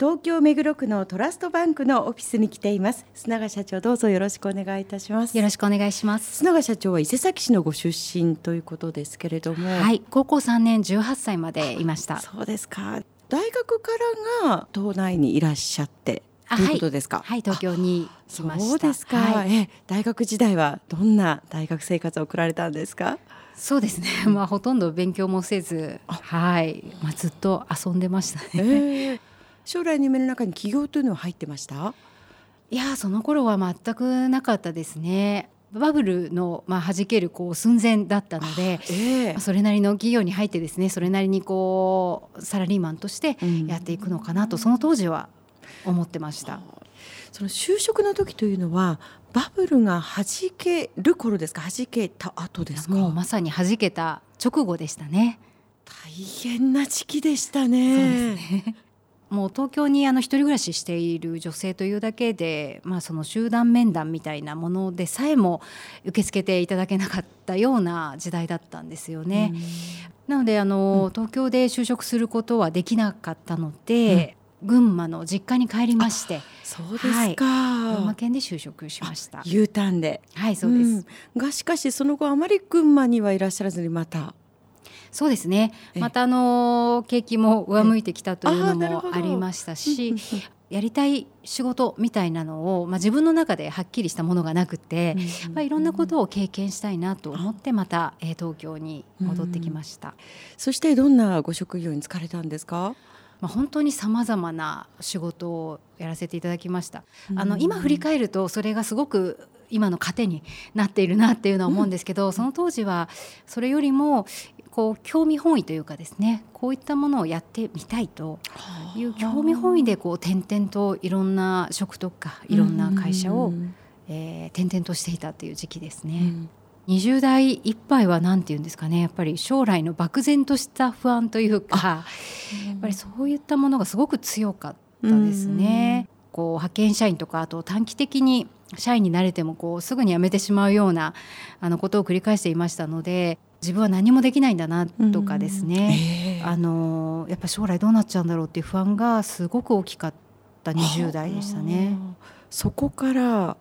東京目黒区のトラストバンクのオフィスに来ています。須永社長どうぞよろしくお願いいたします。よろしくお願いします。須永社長は伊勢崎市のご出身ということですけれども。はい高校3年18歳までいました。そうですか。大学からが都内にいらっしゃってということですか、はい、はい、東京にそうですか、はい、え大学時代はどんな大学生活を送られたんですか？そうですね。まあほとんど勉強もせず、はい、まあずっと遊んでましたね。えー将来の夢の中に起業というのは入ってました？いやその頃は全くなかったですね。バブルの、まあ、弾けるこう寸前だったので、えー、それなりの企業に入ってですねそれなりにこうサラリーマンとしてやっていくのかなと、うん、その当時は思ってました。その就職の時というのはバブルが弾ける頃ですか？弾けた後ですか？もうまさに弾けた直後でしたね。大変な時期でしたね。そうですねもう東京にあの一人暮らししている女性というだけで、まあ、その集団面談みたいなものでさえも受け付けていただけなかったような時代だったんですよね。なのであの、東京で就職することはできなかったので、うん、群馬の実家に帰りまして。そうですか、はい、群馬県で就職しました。U ターンで。はいそうです、うん、がしかしその後あまり群馬にはいらっしゃらずにまたそうですね。またあの景気も上向いてきたというのもありましたしやりたい仕事みたいなのを、まあ、自分の中ではっきりしたものがなくて、まあ、いろんなことを経験したいなと思ってまた、えー、東京に戻ってきました。そしてどんなご職業に就かれたんですか？まあ、本当にさまざまな仕事をやらせていただきました。あの今振り返るとそれがすごく今の糧になっているなっていうのは思うんですけど、その当時はそれよりもこう興味本位というかですねこういったものをやってみたいという興味本位でこう点々といろんな職とかいろんな会社を、えー、転々としていたという時期ですね。うん。20代いっぱいは何て言うんですかねやっぱり将来の漠然とした不安というかやっぱりそういったものがすごく強かったですね。こう派遣社員とかあと短期的に社員になれてもこうすぐに辞めてしまうようなあのことを繰り返していましたので自分は何もできないんだなとかですね、えー、あのやっぱ将来どうなっちゃうんだろうっていう不安がすごく大きかった20代でしたね。そこから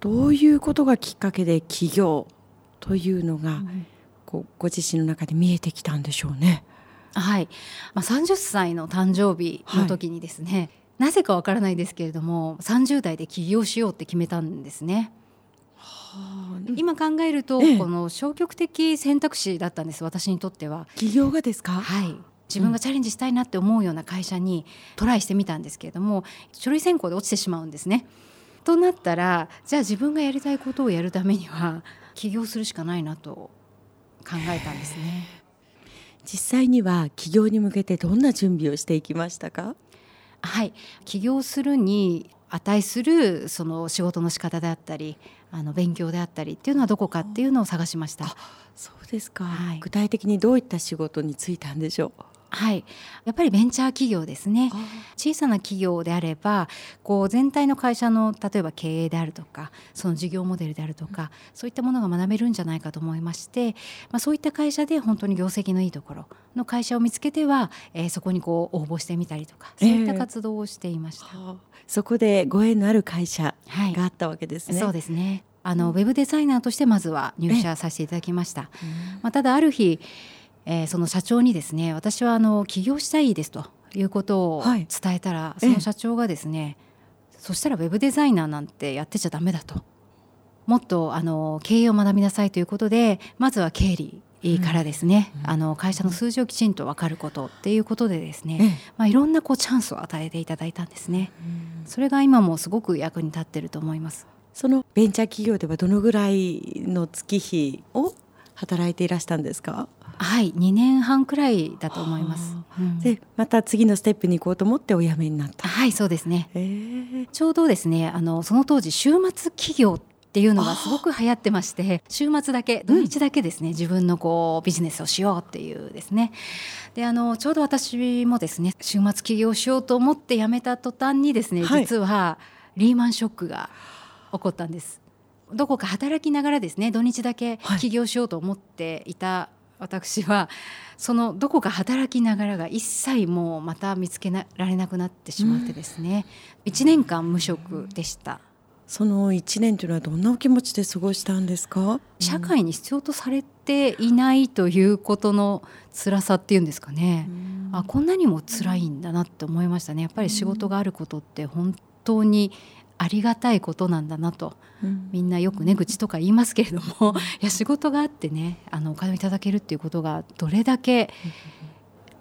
どういうことがきっかけで起業というのが、こうご自身の中で見えてきたんでしょうね。はい、まあ、30歳の誕生日の時にですね、はい、なぜかわからないですけれども30代で起業しようって決めたんですね。今考えると、ええ、この消極的選択肢だったんです私にとっては。起業がですか？はい。自分がチャレンジしたいなって思うような会社にトライしてみたんですけれども書類選考で落ちてしまうんですね。となったらじゃあ自分がやりたいことをやるためには起業するしかないなと考えたんですね。実際には起業に向けてどんな準備をしていきましたか？はい。起業するに値するその仕事の仕方であったりあの勉強であったりっていうのはどこかっていうのを探しました。そうですか、はい、具体的にどういった仕事に就いたんでしょう？はい、やっぱりベンチャー企業ですね。小さな企業であればこう全体の会社の例えば経営であるとかその事業モデルであるとか、そういったものが学べるんじゃないかと思いまして、まあ、そういった会社で本当に業績のいいところの会社を見つけては、えー、そこにこう応募してみたりとかそういった活動をしていました。えー、そこでご縁のある会社があったわけですね。はい、そうですね。あのウェブデザイナーとしてまずは入社させていただきました。まあ、ただある日えー、その社長にですね私はあの起業したいですということを伝えたら、はい、その社長がですねそしたらウェブデザイナーなんてやってちゃダメだと。もっとあの経営を学びなさいということでまずは経理からですね、うん、あの会社の数字をきちんと分かることっていうことでですね、まあ、いろんなこうチャンスを与えていただいたんですね、うん、それが今もすごく役に立ってると思います。そのベンチャー企業ではどのぐらいの月日を働いていらしたんですか？はい2年半くらいだと思います、うん、でまた次のステップに行こうと思ってお辞めになった。はいそうですね、えー、ちょうどですねあのその当時週末企業っていうのがすごく流行ってまして週末だけ土日だけですね、うん、自分のこうビジネスをしようっていうですね。であのちょうど私もですね週末起業しようと思って辞めた途端にですね、はい、実はリーマンショックが起こったんです。どこか働きながらですね土日だけ起業しようと思っていた私はそのどこか働きながらが一切もうまた見つけられなくなってしまってですね、うん、1年間無職でした。その1年というのはどんなお気持ちで過ごしたんですか？社会に必要とされていないということの辛さっていうんですかね、あこんなにも辛いんだなって思いましたね。やっぱり仕事があることって本当にありがたいことなんだなと、うん、みんなよくね愚痴とか言いますけれども。いや仕事があってねあのお金をいただけるっていうことがどれだけ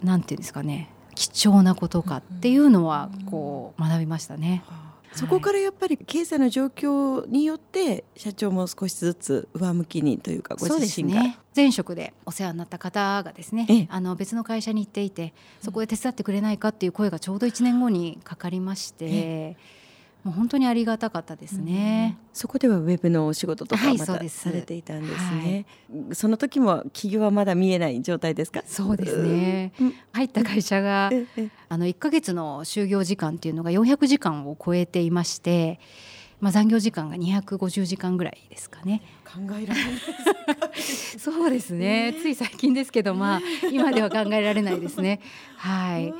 なんていうんですかね貴重なことかっていうのはこう学びましたね。そこからやっぱり経済の状況によって社長も少しずつ上向きにというかご自身が、ね、前職でお世話になった方がですねあの別の会社に行っていてそこで手伝ってくれないかっていう声がちょうど1年後にかかりまして。もう本当にありがたかったですね、うん、そこではウェブのお仕事とかまたされていたんですね、はい、その時も企業はまだ見えない状態ですか？そうですね、うん、入った会社があの1か月の就業時間っていうのが400時間を超えていましてまあ、残業時間が250時間ぐらいですかね。考えられない そうですね、つい最近ですけど、まあ、今では考えられないですね。はい。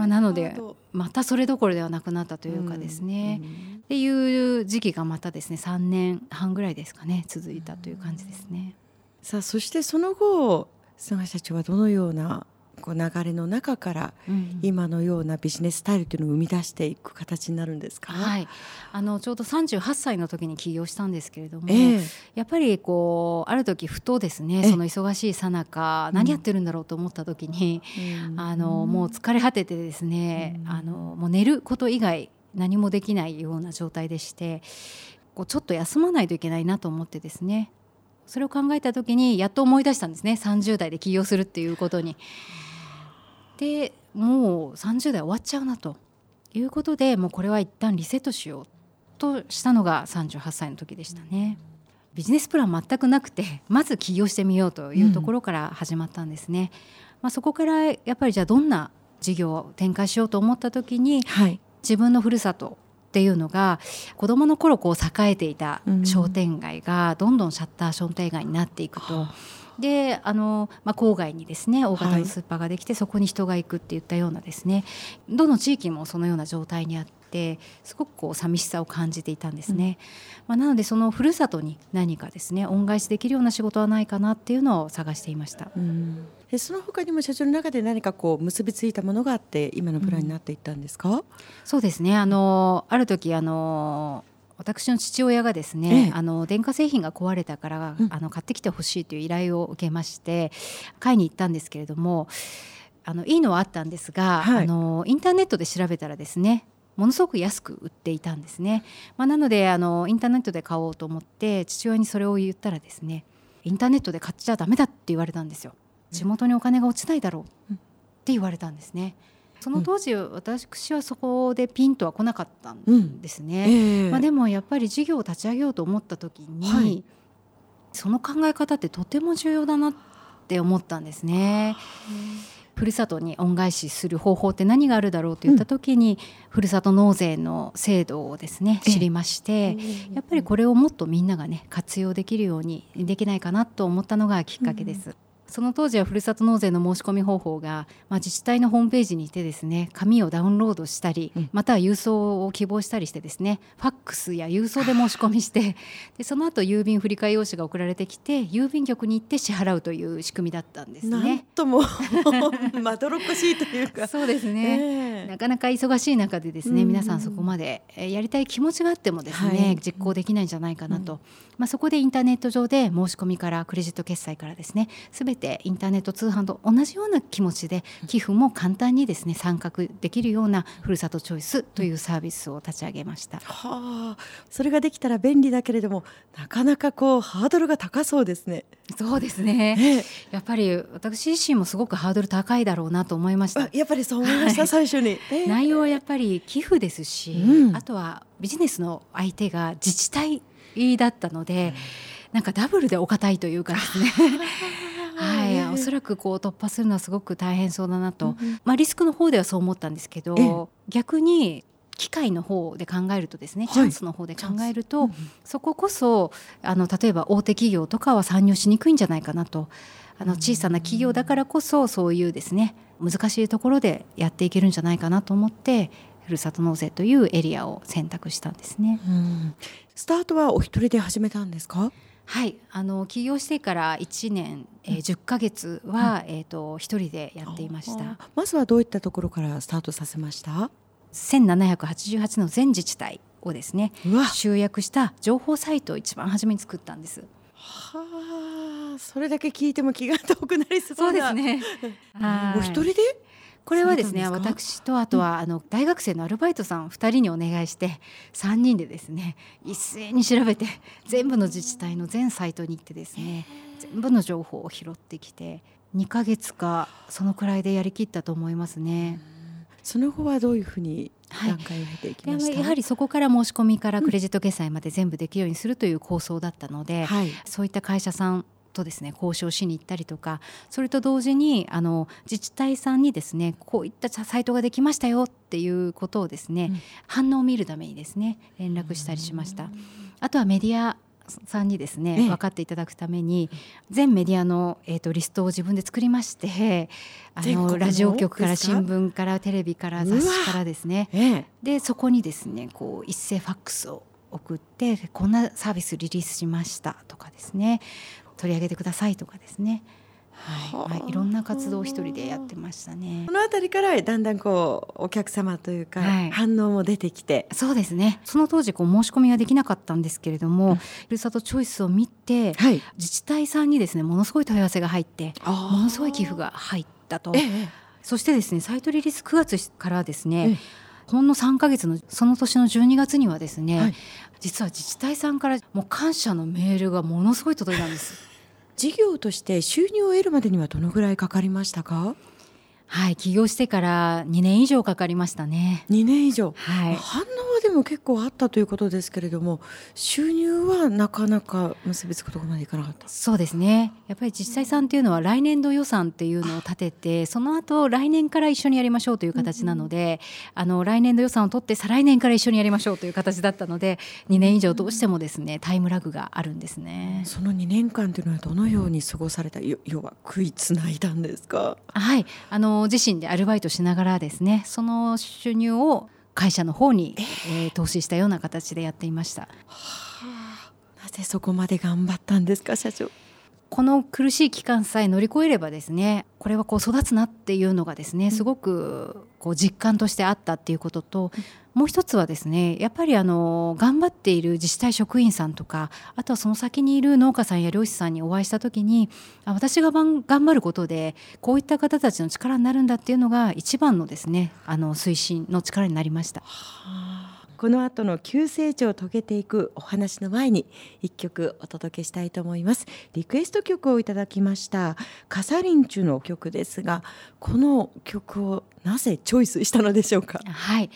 まあ、なのでまたそれどころではなくなったというかですね、っていう時期がまたですね3年半ぐらいですかね続いたという感じですね。さあそしてその後菅社長はどのようなこう流れの中から今のようなビジネススタイルというのを生み出していく形になるんですか、はい、あのちょうど38歳の時に起業したんですけれども、えー、やっぱりこうある時ふとですねその忙しいさなか何やってるんだろうと思った時に、うん、あのもう疲れ果ててですね、うん、あのもう寝ること以外何もできないような状態でしてこうちょっと休まないといけないなと思ってですねそれを考えた時にやっと思い出したんですね。30代で起業するっていうことに。でもう30代終わっちゃうなということでもうこれは一旦リセットしようとしたのが38歳の時でしたね。ビジネスプラン全くなくてまず起業してみようというところから始まったんですね。まあ、そこからやっぱりじゃあどんな事業を展開しようと思った時に、はい、自分のふるさとっていうのが子どもの頃こう栄えていた商店街がどんどんシャッター商店街になっていくと。うんであの、まあ、郊外にですね大型のスーパーができて、はい、そこに人が行くっていったようなですねどの地域もそのような状態にあってすごくこう寂しさを感じていたんですね、うん、まあ、なのでそのふるさとに何かですね恩返しできるような仕事はないかなっていうのを探していました。うん。でその他にも社長の中で何かこう結びついたものがあって今のプランになっていったんですか、うん、そうですね。あのある時あの私の父親がですね、ええ、あの電化製品が壊れたから、うん、あの買ってきてほしいという依頼を受けまして買いに行ったんですけれどもあのいいのはあったんですが、はい、あのインターネットで調べたらですねものすごく安く売っていたんですね、まあ、なのであのインターネットで買おうと思って父親にそれを言ったらですねインターネットで買っちゃダメだって言われたんですよ。地元にお金が落ちないだろうって言われたんですね。その当時、うん、私はそこでピンとは来なかったんですね、うん。えー、まあ、でもやっぱり事業を立ち上げようと思った時に、はい、その考え方ってとても重要だなって思ったんですね。ふるさとに恩返しする方法って何があるだろうといった時に、うん、ふるさと納税の制度をですね知りまして、やっぱりこれをもっとみんながね活用できるようにできないかなと思ったのがきっかけです。うんその当時はふるさと納税の申し込み方法が、まあ、自治体のホームページにいてですね紙をダウンロードしたり、うん、または郵送を希望したりしてですねファックスや郵送で申し込みしてでその後郵便振替用紙が送られてきて郵便局に行って支払うという仕組みだったんですね。なんとも まどろっこしいというか。そうですね、えー、なかなか忙しい中でですね皆さんそこまでやりたい気持ちがあってもですね、はい、実行できないんじゃないかなと、うん、まあ、そこでインターネット上で申し込みからクレジット決済からですね全てインターネット通販と同じような気持ちで寄付も簡単にですね参画できるようなふるさとチョイスというサービスを立ち上げました。はあ、それができたら便利だけれどもなかなかこうハードルが高そうですね。そうですね。ええ、やっぱり私自身もすごくハードル高いだろうなと思いました。やっぱりそう思いました、はい、最初に、え内容はやっぱり寄付ですし、うん、あとはビジネスの相手が自治体だったので、なんかダブルでお堅いというかですね はい、おそらくこう突破するのはすごく大変そうだなと、うん、まあ、リスクの方ではそう思ったんですけど逆に機会の方で考えるとですね、はい、チャンスの方で考えると、うん、そここそあの例えば大手企業とかは参入しにくいんじゃないかなと。あの小さな企業だからこそそういうですね難しいところでやっていけるんじゃないかなと思ってふるさと納税というエリアを選択したんですね。スタートはお一人で始めたんですか？はい。あの起業してから1年、えー、10ヶ月は、うん、えーと、一人でやっていました。まずはどういったところからスタートさせました？1788の全自治体をですね集約した情報サイトを一番初めに作ったんです。はあそれだけ聞いても気が遠くなりそうですね。お一人で？これはですね私とあとはあの大学生のアルバイトさん2人にお願いして3人でですね一斉に調べて全部の自治体の全サイトに行ってですね全部の情報を拾ってきて2ヶ月かそのくらいでやりきったと思いますね。その後はどういうふうに段階を経ていきました、はい、やはりそこから申し込みからクレジット決済まで全部できるようにするという構想だったので、はい、そういった会社さんとですね交渉しに行ったりとかそれと同時にあの自治体さんにですねこういったサイトができましたよっていうことをですね、うん、反応を見るためにですね連絡したりしました。あとはメディアさんにですね、分かっていただくために全メディアの、えーと、リストを自分で作りましてあのラジオ局から新聞からテレビから雑誌からですね、ええ、でそこにですねこう一斉ファックスを送ってこんなサービスリリースしましたとかですね取り上げてくださいとかですね。はい、まあ、いろんな活動を一人でやってましたね。この辺りからだんだんこうお客様というか、はい、反応も出てきて、そうですね。その当時こう申し込みはできなかったんですけれども、ふるさとチョイスを見て、はい、自治体さんにですねものすごい問い合わせが入って、ものすごい寄付が入ったと。ええ、そしてですねサイトリリース9月からですね。ほんの3か月のその年の12月にはですね、はい、実は自治体さんからもう感謝のメールがものすごい届いたんです。事業として収入を得るまでにはどのぐらいかかりましたか？はい起業してから2年以上かかりましたね。2年以上、はい、反応はでも結構あったということですけれども収入はなかなか結びつくところまでいかなかった。そうですね。やっぱり自治体さんっていうのは来年度予算っていうのを立ててその後来年から一緒にやりましょうという形なので、うん、あの来年度予算を取って再来年から一緒にやりましょうという形だったので2年以上どうしてもですねタイムラグがあるんですね。その2年間というのはどのように過ごされた要は食いつないだんですか？はい。あの自身でアルバイトしながらですねその収入を会社の方に、えー、投資したような形でやっていました。はあ、なぜそこまで頑張ったんですか社長この苦しい期間さえ乗り越えればですねこれはこう育つなっていうのがですねすごくこう実感としてあったっていうことと、もう一つはですねやっぱりあの頑張っている自治体職員さんとかあとはその先にいる農家さんや漁師さんにお会いした時に私が頑張ることでこういった方たちの力になるんだっていうのが一番のですねあの推進の力になりました。この後の急成長を遂げていくお話の前に一曲お届けしたいと思います。リクエスト曲をいただきました。カサリンチュの曲ですがこの曲をなぜチョイスしたのでしょうか？はい。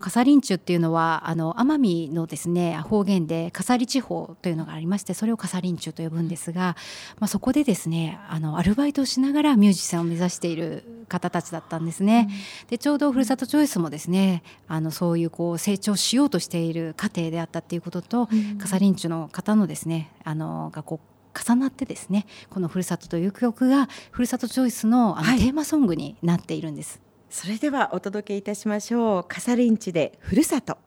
カサリンチュっていうのはあの奄美のですね方言でカサリ地方というのがありましてそれをカサリンチュと呼ぶんですが、まあ、そこでですねあのアルバイトをしながらミュージシャンを目指している方たちだったんですね。うん、でちょうどふるさとチョイスもですねあのそういうこう成長しようとしている過程であったっていうことと、うん、カサリンチュの方のですねあのがこう重なってですねこの「ふるさと」という曲がふるさとチョイスのあの、テーマソングになっているんです。それではお届けいたしましょう。カサリンチでふるさと